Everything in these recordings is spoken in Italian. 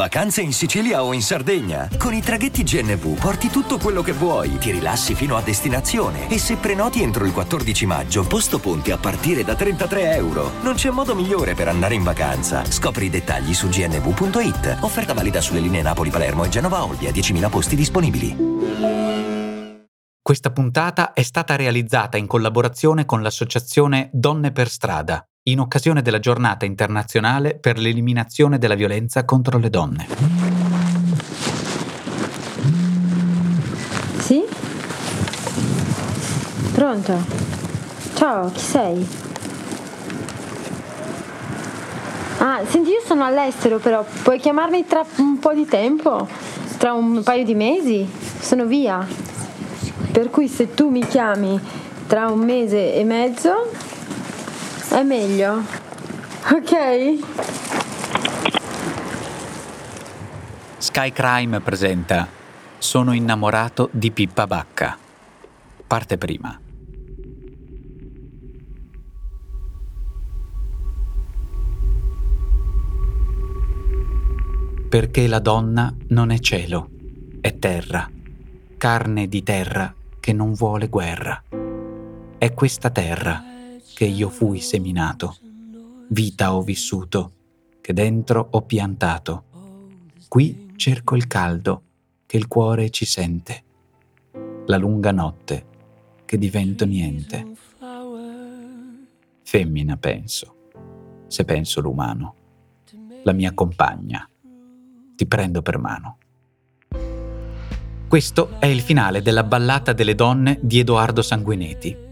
Vacanze in Sicilia o in Sardegna? Con i traghetti GNV porti tutto quello che vuoi, ti rilassi fino a destinazione e se prenoti entro il 14 maggio, posto ponti a partire da 33 euro. Non c'è modo migliore per andare in vacanza. Scopri i dettagli su gnv.it. Offerta valida sulle linee Napoli-Palermo e Genova-Olbia, 10.000 posti disponibili. Questa puntata è stata realizzata in collaborazione con l'associazione Donne per Strada in occasione della giornata internazionale per l'eliminazione della violenza contro le donne. Sì? Pronto? Ciao, chi sei? Ah, senti, io sono all'estero però, puoi chiamarmi tra un po' di tempo? Tra un paio di mesi? Sono via. Per cui se tu mi chiami tra un mese e mezzo, è meglio? Ok? Sky Crime presenta Sono innamorato di Pippa Bacca. Parte prima. Perché la donna non è cielo, è terra, carne di terra che non vuole guerra. È questa terra che io fui seminato, vita ho vissuto, che dentro ho piantato. Qui cerco il caldo, che il cuore ci sente, la lunga notte, che divento niente. Femmina penso, se penso l'umano, la mia compagna, ti prendo per mano. Questo è il finale della Ballata delle donne di Edoardo Sanguinetti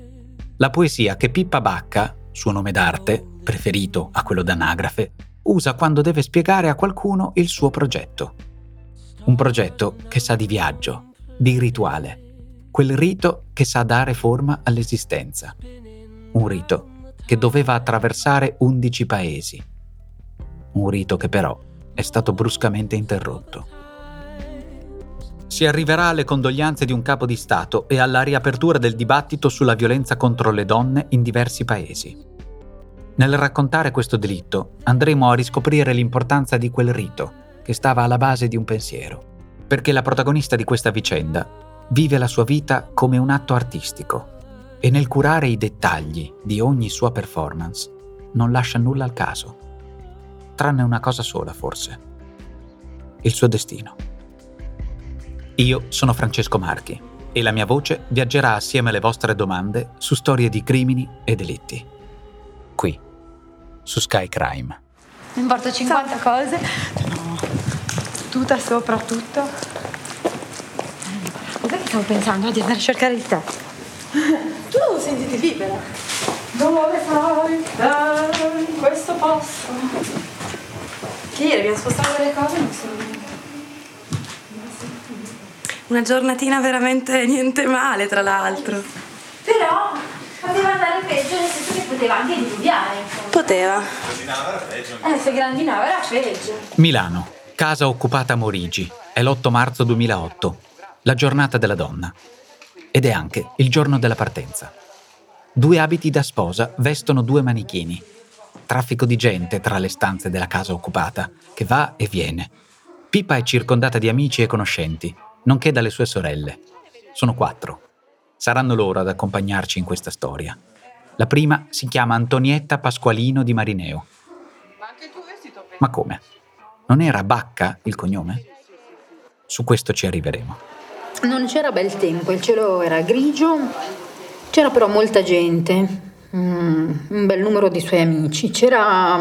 la poesia che Pippa Bacca, suo nome d'arte, preferito a quello d'anagrafe, usa quando deve spiegare a qualcuno il suo progetto. Un progetto che sa di viaggio, di rituale, quel rito che sa dare forma all'esistenza. Un rito che doveva attraversare undici paesi. Un rito che però è stato bruscamente interrotto si arriverà alle condoglianze di un capo di Stato e alla riapertura del dibattito sulla violenza contro le donne in diversi paesi. Nel raccontare questo delitto andremo a riscoprire l'importanza di quel rito che stava alla base di un pensiero, perché la protagonista di questa vicenda vive la sua vita come un atto artistico e nel curare i dettagli di ogni sua performance non lascia nulla al caso, tranne una cosa sola forse, il suo destino. Io sono Francesco Marchi e la mia voce viaggerà assieme alle vostre domande su storie di crimini e delitti. Qui, su Sky Crime. Mi importa 50 Ciao. cose. No. Tuta soprattutto. Cos'è che stavo pensando? Di andare a cercare il tè. Tu sentiti libera. Dove fai? Dai, in questo posto. Che ieri abbiamo spostato delle cose non sono una giornatina veramente niente male, tra l'altro. Però poteva andare peggio, nel senso che poteva anche diluviare. Poteva. Grandinava era peggio. Eh, se grandinava era peggio. Milano, casa occupata a Morigi. È l'8 marzo 2008, la giornata della donna. Ed è anche il giorno della partenza. Due abiti da sposa vestono due manichini. Traffico di gente tra le stanze della casa occupata, che va e viene. Pipa è circondata di amici e conoscenti nonché dalle sue sorelle. Sono quattro. Saranno loro ad accompagnarci in questa storia. La prima si chiama Antonietta Pasqualino di Marineo. Ma come? Non era Bacca il cognome? Su questo ci arriveremo. Non c'era bel tempo, il cielo era grigio, c'era però molta gente, mm, un bel numero di suoi amici, c'era,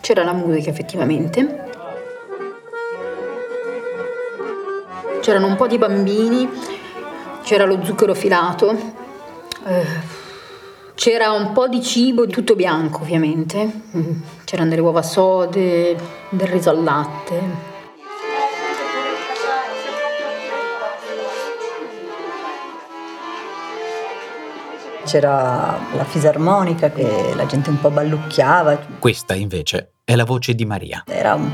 c'era la musica effettivamente. C'erano un po' di bambini, c'era lo zucchero filato, eh, c'era un po' di cibo, tutto bianco ovviamente, mm, c'erano delle uova sode, del riso al latte. C'era la fisarmonica che la gente un po' ballucchiava. Questa invece è la voce di Maria. Era un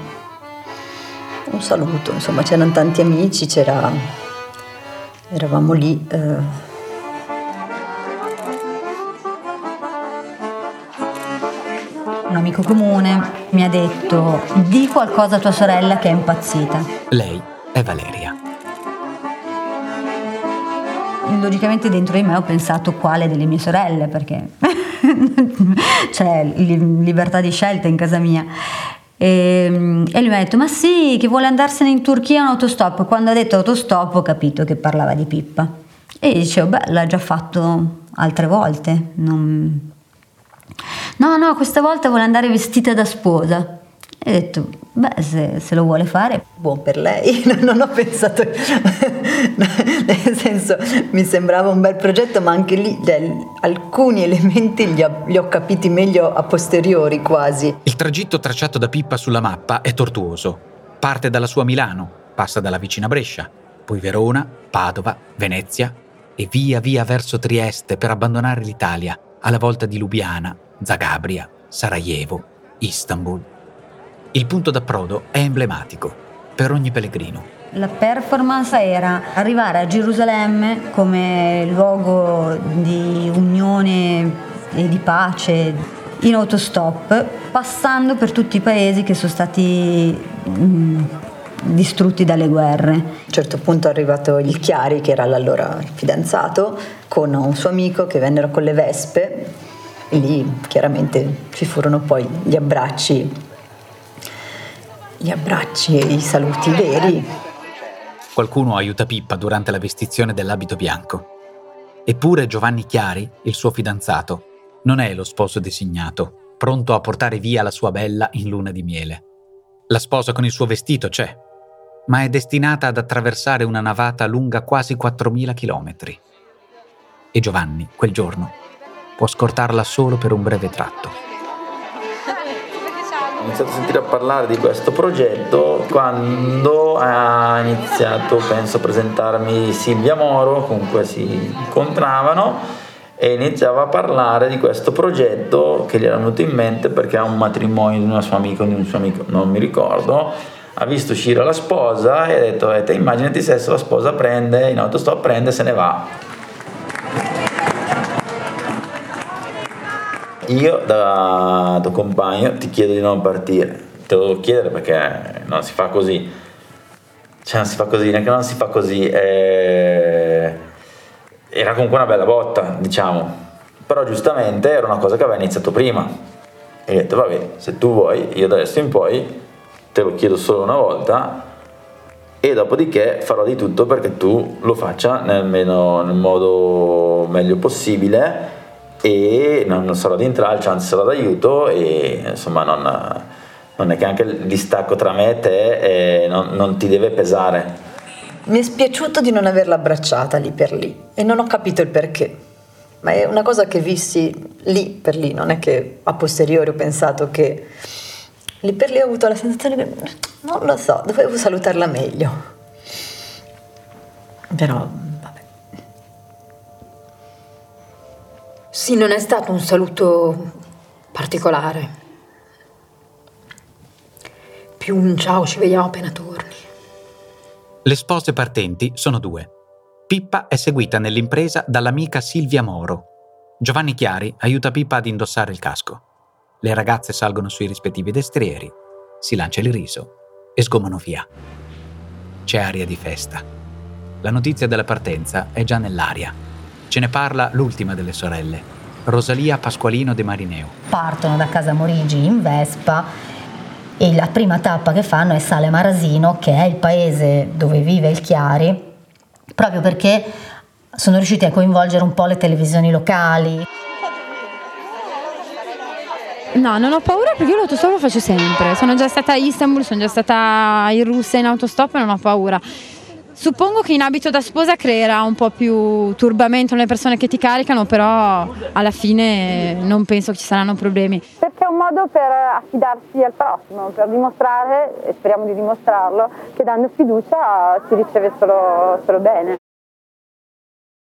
un saluto, insomma c'erano tanti amici, c'era, eravamo lì. Eh. un amico comune, mi ha detto di qualcosa a tua sorella che è impazzita. Lei è Valeria. Logicamente dentro di me ho pensato quale delle mie sorelle, perché c'è libertà di scelta in casa mia. E, e, lui mi ha detto: Ma sì, che vuole andarsene in Turchia in autostop. Quando ha detto autostop, ho capito che parlava di Pippa. E dicevo: Beh, l'ha già fatto altre volte. Non... No, no, questa volta vuole andare vestita da sposa. E ho detto, beh, se, se, lo vuole fare, buon per lei. Non ho pensato, nel senso, mi sembrava un bel progetto, ma anche lì cioè, alcuni elementi li ho, li ho capiti meglio a posteriori quasi. Il tragitto tracciato da Pippa sulla mappa è tortuoso. Parte dalla sua Milano, passa dalla vicina Brescia, poi Verona, Padova, Venezia e via via verso Trieste per abbandonare l'Italia, alla volta di Lubiana, Zagabria, Sarajevo, Istanbul. Il punto d'approdo è emblematico per ogni pellegrino. La performance era arrivare a Gerusalemme come luogo di unione e di pace in autostop, passando per tutti i paesi che sono stati mh, mm, distrutti dalle guerre. A un certo punto è arrivato il Chiari, che era l'allora fidanzato, con un suo amico che vennero con le vespe. E lì chiaramente ci furono poi gli abbracci gli abbracci e i saluti veri. Qualcuno aiuta Pippa durante la vestizione dell'abito bianco. Eppure Giovanni Chiari, il suo fidanzato, non è lo sposo designato, pronto a portare via la sua bella in luna di miele. La sposa con il suo vestito c'è, ma è destinata ad attraversare una navata lunga quasi 4.000 chilometri. E Giovanni, quel giorno, può scortarla solo per un breve tratto ho iniziato a sentire parlare di questo progetto quando ha iniziato, penso, a presentarmi Silvia Moro, comunque si incontravano e iniziava a parlare di questo progetto che gli era venuto in mente perché ha un matrimonio di una sua amica o di un suo amico, non mi ricordo, ha visto uscire la sposa e ha detto, eh, immaginati se la sposa prende, in autostop prende e se ne va io da tuo compagno ti chiedo di non partire. Te lo devo chiedere perché non si fa così. Cioè non si fa così, neanche non si fa così. E... Era comunque una bella botta, diciamo. Però giustamente era una cosa che aveva iniziato prima. E ho detto, vabbè, se tu vuoi, io da adesso in poi te lo chiedo solo una volta e dopodiché farò di tutto perché tu lo faccia nel, meno, nel modo meglio possibile e non sarò di intralcio, anzi sarò d'aiuto e insomma non, non è che anche il distacco tra me e te eh, non, non ti deve pesare. Mi è spiaciuto di non averla abbracciata lì per lì e non ho capito il perché. Ma è una cosa che vissi lì per lì, non è che a posteriori ho pensato che lì per lì ho avuto la sensazione che non lo so, dovevo salutarla meglio. Però Sì, non è stato un saluto particolare. Più un ciao, ci vediamo appena torni. Le spose partenti sono due. Pippa è seguita nell'impresa dall'amica Silvia Moro. Giovanni Chiari aiuta Pippa ad indossare il casco. Le ragazze salgono sui rispettivi destrieri, si lancia il riso e sgomano via. C'è aria di festa. La notizia della partenza è già nell'aria. Ce ne parla l'ultima delle sorelle, Rosalia Pasqualino de Marineo. Partono da casa Morigi in Vespa e la prima tappa che fanno è Sale Marasino, che è il paese dove vive il Chiari, proprio perché sono riusciti a coinvolgere un po' le televisioni locali. No, non ho paura perché io l'autostop lo faccio sempre. Sono già stata a Istanbul, sono già stata in Russia in autostop e non ho paura. Suppongo che in abito da sposa creerà un po' più turbamento nelle persone che ti caricano, però alla fine non penso che ci saranno problemi. Perché è un modo per affidarsi al prossimo, per dimostrare, e speriamo di dimostrarlo, che dando fiducia si riceve solo, solo bene.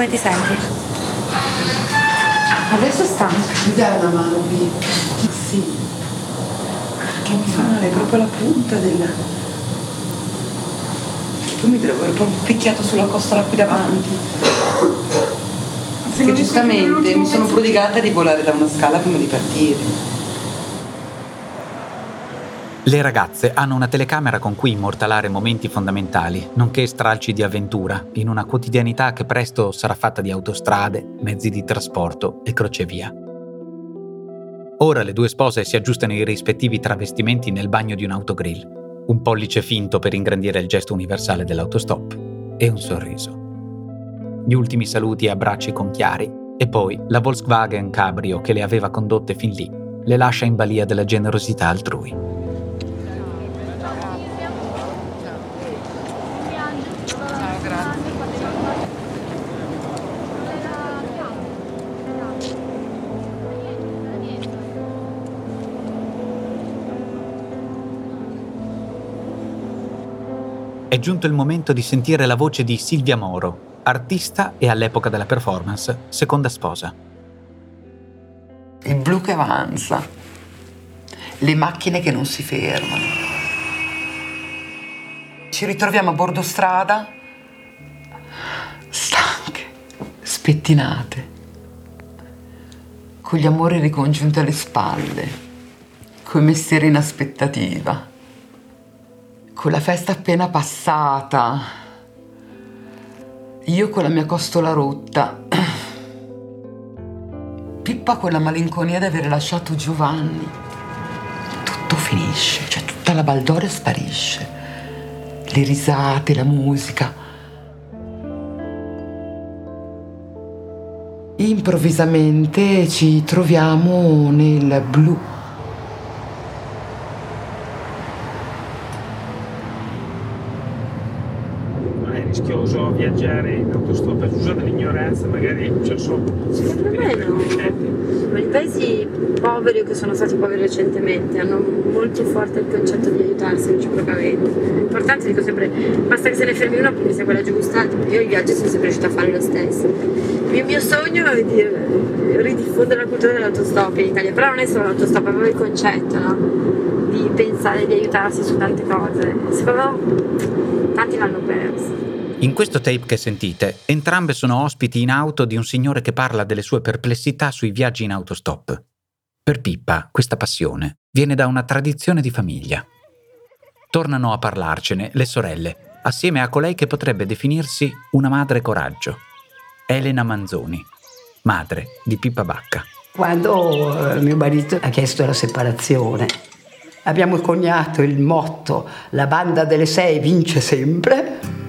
Come ti senti? Adesso stanco. Mi dai una mano qui? Sì. Che male, proprio la punta della... Poi mi trovo proprio picchiato sulla costola qui davanti. Perché giustamente mi sono prodigata di volare da una scala prima di partire. Le ragazze hanno una telecamera con cui immortalare momenti fondamentali, nonché stralci di avventura, in una quotidianità che presto sarà fatta di autostrade, mezzi di trasporto e crocevia. Ora le due spose si aggiustano i rispettivi travestimenti nel bagno di un autogrill, un pollice finto per ingrandire il gesto universale dell'autostop e un sorriso. Gli ultimi saluti e abbracci con Chiari e poi la Volkswagen Cabrio che le aveva condotte fin lì le lascia in balia della generosità altrui. È giunto il momento di sentire la voce di Silvia Moro, artista e all'epoca della performance seconda sposa. Il blu che avanza, le macchine che non si fermano. Ci ritroviamo a bordo strada, stanche, spettinate, con gli amori ricongiunti alle spalle, coi mestieri in aspettativa con la festa appena passata, io con la mia costola rotta, Pippa con la malinconia di aver lasciato Giovanni. Tutto finisce, cioè tutta la baldoria sparisce. Le risate, la musica. Improvvisamente ci troviamo nel blu viaggiare in autostop, scusate l'ignoranza, magari c'è solo. Secondo me no. I paesi poveri o che sono stati poveri recentemente hanno molto forte il concetto di aiutarsi reciprocamente. L'importante dico sempre, basta che se ne fermi una perché sia quella giusta, io i viaggi sono sempre riuscita a fare lo stesso. Il mio sogno è di ridiffondere la cultura dell'autostop in Italia, però non è solo l'autostop, è proprio il concetto, no? Di pensare di aiutarsi su tante cose. Secondo me tanti l'hanno perso. In questo tape che sentite, entrambe sono ospiti in auto di un signore che parla delle sue perplessità sui viaggi in autostop. Per Pippa, questa passione viene da una tradizione di famiglia. Tornano a parlarcene le sorelle, assieme a colei che potrebbe definirsi una madre coraggio, Elena Manzoni, madre di Pippa Bacca. Quando eh, mio marito ha chiesto la separazione, abbiamo coniato il motto La banda delle sei vince sempre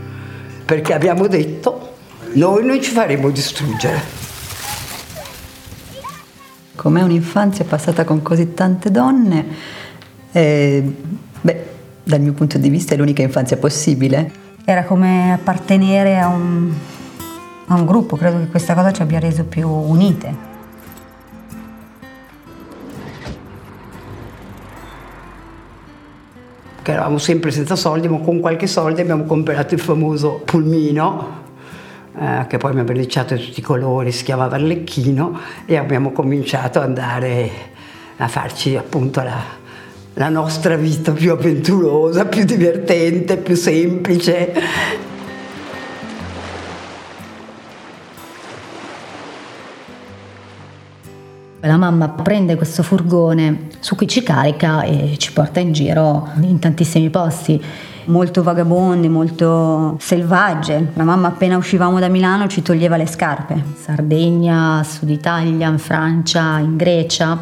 perché abbiamo detto noi non ci faremo distruggere. Com'è un'infanzia passata con così tante donne? Eh, beh, dal mio punto di vista è l'unica infanzia possibile. Era come appartenere a un, a un gruppo, credo che questa cosa ci abbia reso più unite. Che eravamo sempre senza soldi, ma con qualche soldo abbiamo comprato il famoso pulmino, eh, che poi abbiamo verniciato di tutti i colori, si chiamava Arlecchino, e abbiamo cominciato ad andare a farci appunto la, la nostra vita più avventurosa, più divertente, più semplice. La mamma prende questo furgone su cui ci carica e ci porta in giro in tantissimi posti. Molto vagabonde, molto selvagge. La mamma appena uscivamo da Milano ci toglieva le scarpe. Sardegna, Sud Italia, in Francia, in Grecia.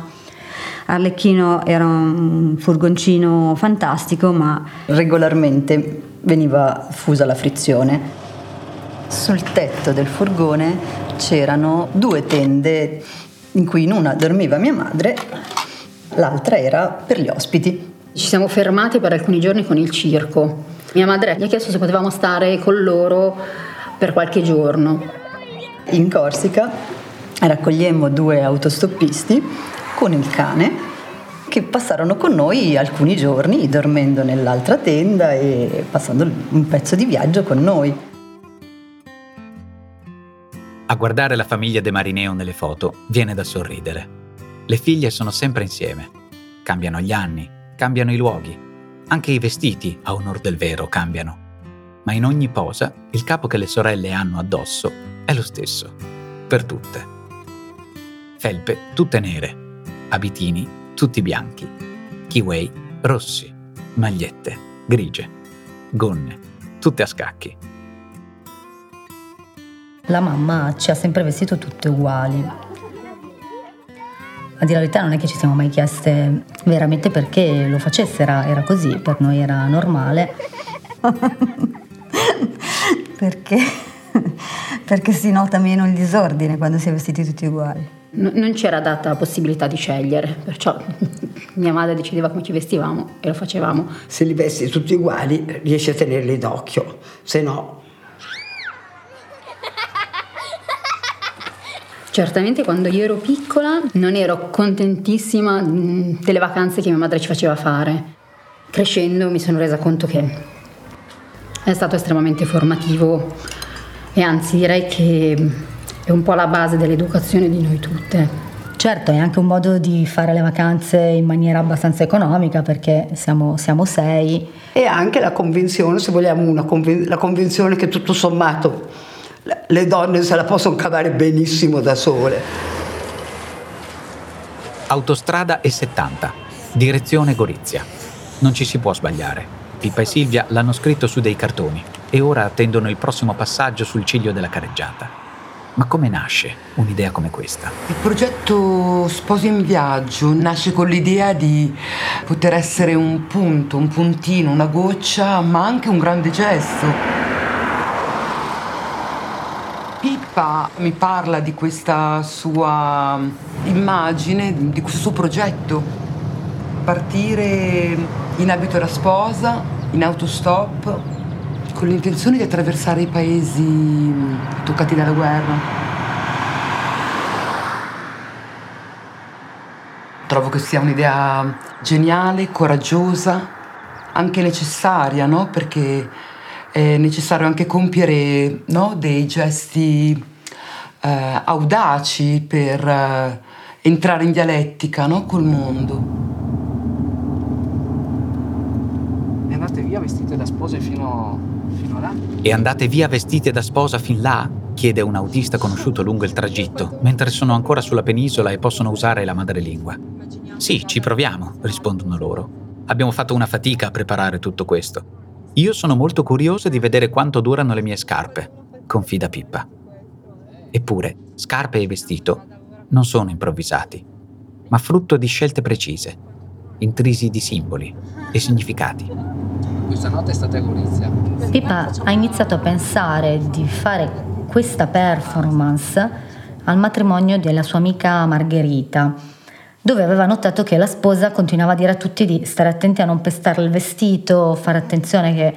Arlecchino era un furgoncino fantastico, ma regolarmente veniva fusa la frizione. Sul tetto del furgone c'erano due tende in cui in una dormiva mia madre, l'altra era per gli ospiti. Ci siamo fermati per alcuni giorni con il circo. Mia madre gli ha chiesto se potevamo stare con loro per qualche giorno. In Corsica raccogliemmo due autostoppisti con il cane che passarono con noi alcuni giorni dormendo nell'altra tenda e passando un pezzo di viaggio con noi. A guardare la famiglia De Marineo nelle foto viene da sorridere. Le figlie sono sempre insieme. Cambiano gli anni, cambiano i luoghi. Anche i vestiti, a onor del vero, cambiano. Ma in ogni posa il capo che le sorelle hanno addosso è lo stesso. Per tutte. Felpe tutte nere. Abitini tutti bianchi. Kiwei rossi. Magliette grigie. Gonne tutte a scacchi. La mamma ci ha sempre vestito tutte uguali. A dire la verità non è che ci siamo mai chieste veramente perché lo facesse, era, era così, per noi era normale. perché? perché si nota meno il disordine quando si è vestiti tutti uguali. No, non c'era data la possibilità di scegliere, perciò mia madre decideva come ci vestivamo e lo facevamo. Se li vesti tutti uguali riesci a tenerli d'occhio, se no... Certamente quando io ero piccola non ero contentissima mm, delle vacanze che mia madre ci faceva fare. Crescendo mi sono resa conto che è stato estremamente formativo e anzi direi che è un po' la base dell'educazione di noi tutte. Certo, è anche un modo di fare le vacanze in maniera abbastanza economica perché siamo, siamo sei. E anche la convinzione, se vogliamo, una convin- la convinzione che tutto sommato le donne se la possono cavare benissimo da sole. Autostrada E70, direzione Gorizia. Non ci si può sbagliare. Pippa e Silvia l'hanno scritto su dei cartoni e ora attendono il prossimo passaggio sul ciglio della carreggiata. Ma come nasce un'idea come questa? Il progetto Sposi in Viaggio nasce con l'idea di poter essere un punto, un puntino, una goccia, ma anche un grande gesto. Pippa mi parla di questa sua immagine, di questo suo progetto. Partire in abito da sposa, in autostop, con l'intenzione di attraversare i paesi toccati dalla guerra. Trovo che sia un'idea geniale, coraggiosa, anche necessaria, no? Perché è necessario anche compiere no? dei gesti eh, audaci per eh, entrare in dialettica no? col mondo. E andate via vestite da spose fino e andate via vestite da sposa fin là? chiede un autista conosciuto lungo il tragitto, mentre sono ancora sulla penisola e possono usare la madrelingua. Sì, ci proviamo, rispondono loro. Abbiamo fatto una fatica a preparare tutto questo. Io sono molto curioso di vedere quanto durano le mie scarpe, confida Pippa. Eppure, scarpe e vestito non sono improvvisati, ma frutto di scelte precise, intrisi di simboli e significati questa notte è stata a Gorizia. Pippa ha iniziato a pensare di fare questa performance al matrimonio della sua amica Margherita, dove aveva notato che la sposa continuava a dire a tutti di stare attenti a non pestare il vestito, fare attenzione che,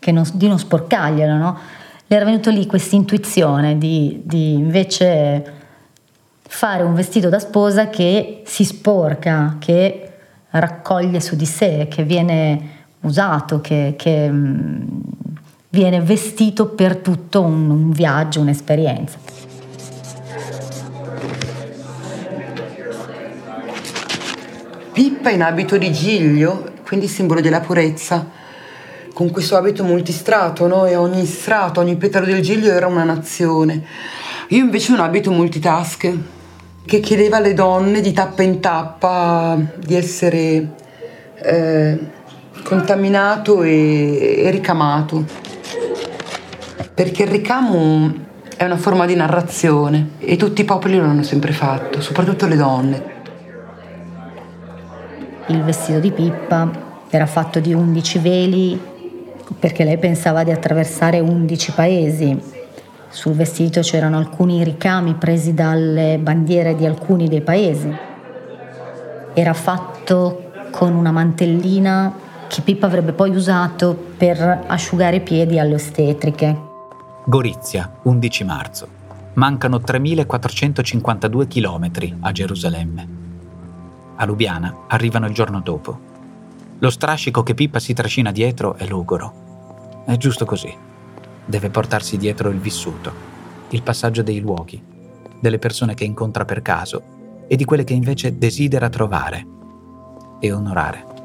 che non, di non sporcarglielo, no? Le era venuto lì questa intuizione di, di invece fare un vestito da sposa che si sporca, che raccoglie su di sé, che viene usato, che, che mm, viene vestito per tutto un, un viaggio, un'esperienza. Pippa in abito di giglio, quindi simbolo della purezza, con questo abito multistrato, no? e ogni strato, ogni petalo del giglio era una nazione. Io invece un abito multitask, che chiedeva alle donne di tappa in tappa di essere eh, contaminato e, e ricamato. Perché il ricamo è una forma di narrazione e tutti i popoli lo hanno sempre fatto, soprattutto le donne. Il vestito di Pippa era fatto di 11 veli perché lei pensava di attraversare 11 paesi. Sul vestito c'erano alcuni ricami presi dalle bandiere di alcuni dei paesi. Era fatto con una mantellina che Pippa avrebbe poi usato per asciugare i piedi alle ostetriche. Gorizia, 11 marzo. Mancano 3.452 km a Gerusalemme. A Lubiana arrivano il giorno dopo. Lo strascico che Pippa si trascina dietro è logoro. È giusto così. Deve portarsi dietro il vissuto, il passaggio dei luoghi, delle persone che incontra per caso e di quelle che invece desidera trovare e onorare.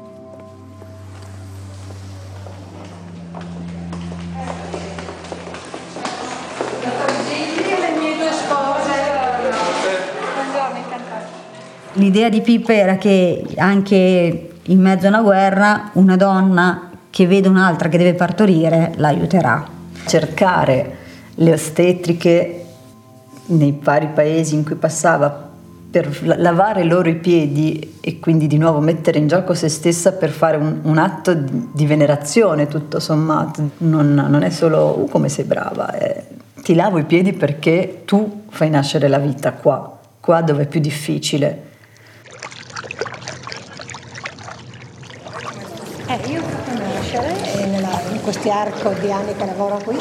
L'idea di Pippa era che anche in mezzo a una guerra una donna che vede un'altra che deve partorire l'aiuterà. Cercare le ostetriche nei vari paesi in cui passava per lavare loro i piedi e quindi di nuovo mettere in gioco se stessa per fare un, un atto di, venerazione tutto sommato. Non, non è solo uh, come sei brava, è, ti lavo i piedi perché tu fai nascere la vita qua, qua dove è più difficile. Eh, io ho fatto nascere eh, nella, in questi arco di anni che lavoro qui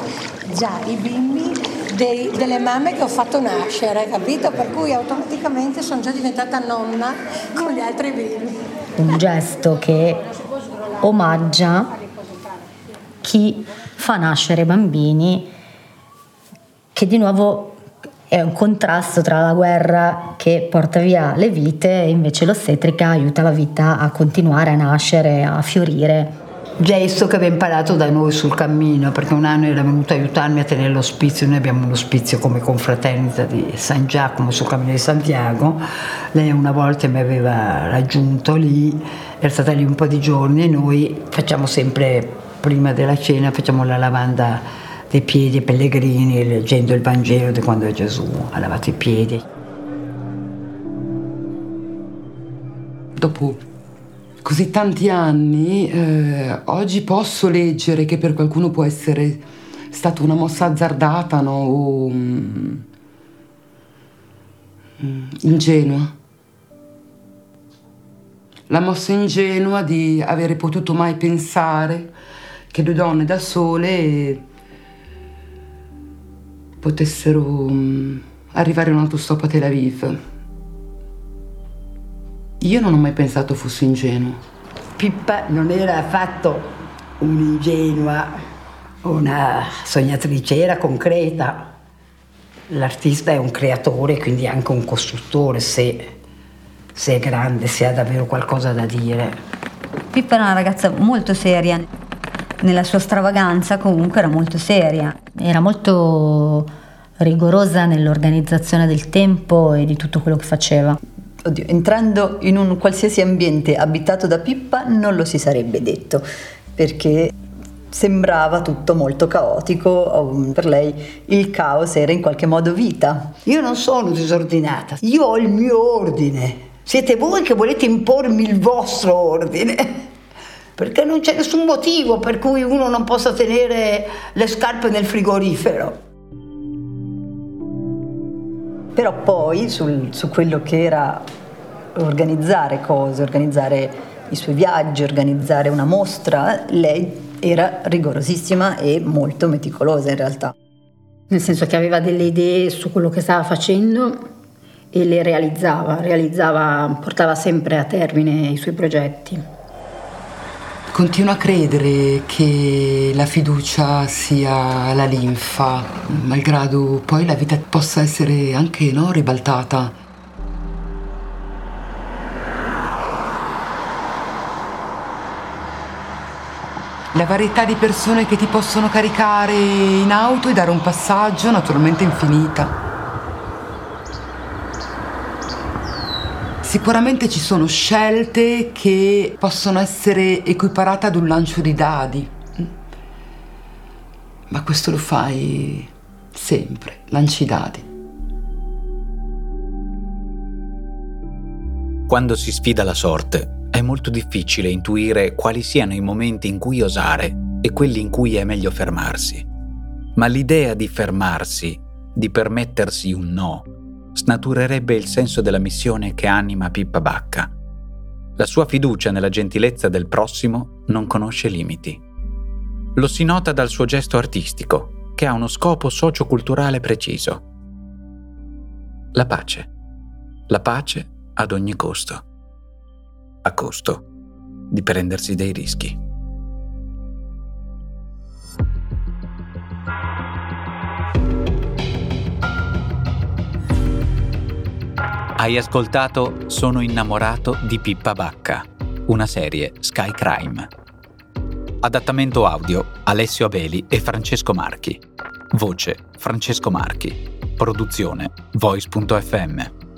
già i bimbi dei, delle mamme che ho fatto nascere, capito? Per cui automaticamente sono già diventata nonna con gli altri bimbi. Un gesto che omaggia chi fa nascere bambini che di nuovo è un contrasto tra la guerra che porta via le vite e invece l'ostetrica aiuta la vita a continuare a nascere, a fiorire. Gesto che aveva imparato da noi sul cammino, perché un anno era venuto a aiutarmi a tenere l'ospizio, noi abbiamo un ospizio come confraternita di San Giacomo sul cammino di Santiago, lei una volta mi aveva raggiunto lì, era stata lì un po' di giorni e noi facciamo sempre, prima della cena, facciamo la lavanda dei piedi ai pellegrini leggendo il Vangelo di quando Gesù ha lavato i piedi. Dopo così tanti anni, eh, oggi posso leggere che per qualcuno può essere stata una mossa azzardata no? o mm, ingenua. La mossa ingenua di avere potuto mai pensare che due donne da sole potessero um, arrivare in autostop a Tel Aviv. Io non ho mai pensato fosse ingenuo. Pippa non era affatto un'ingenua, una sognatrice, era concreta. L'artista è un creatore, quindi anche un costruttore, se, se è grande, se ha davvero qualcosa da dire. Pippa era una ragazza molto seria, nella sua stravaganza comunque era molto seria. Era molto rigorosa nell'organizzazione del tempo e di tutto quello che faceva. Oddio, entrando in un qualsiasi ambiente abitato da Pippa non lo si sarebbe detto, perché sembrava tutto molto caotico, per lei il caos era in qualche modo vita. Io non sono disordinata, io ho il mio ordine. Siete voi che volete impormi il vostro ordine perché non c'è nessun motivo per cui uno non possa tenere le scarpe nel frigorifero. Però poi sul, su quello che era organizzare cose, organizzare i suoi viaggi, organizzare una mostra, lei era rigorosissima e molto meticolosa in realtà. Nel senso che aveva delle idee su quello che stava facendo e le realizzava, realizzava portava sempre a termine i suoi progetti. Continuo a credere che la fiducia sia la linfa, malgrado poi la vita possa essere anche no, ribaltata. La varietà di persone che ti possono caricare in auto e dare un passaggio naturalmente infinita. Sicuramente ci sono scelte che possono essere equiparate ad un lancio di dadi, ma questo lo fai sempre, lanci dadi. Quando si sfida la sorte è molto difficile intuire quali siano i momenti in cui osare e quelli in cui è meglio fermarsi. Ma l'idea di fermarsi, di permettersi un no, snaturerebbe il senso della missione che anima Pippa Bacca. La sua fiducia nella gentilezza del prossimo non conosce limiti. Lo si nota dal suo gesto artistico, perché ha uno scopo socioculturale preciso. La pace. La pace ad ogni costo. A costo di prendersi dei rischi. Hai ascoltato Sono innamorato di Pippa Bacca, una serie Sky Crime. Adattamento audio Alessio Abeli e Francesco Marchi. Voce Francesco Marchi. Produzione Voice.fm.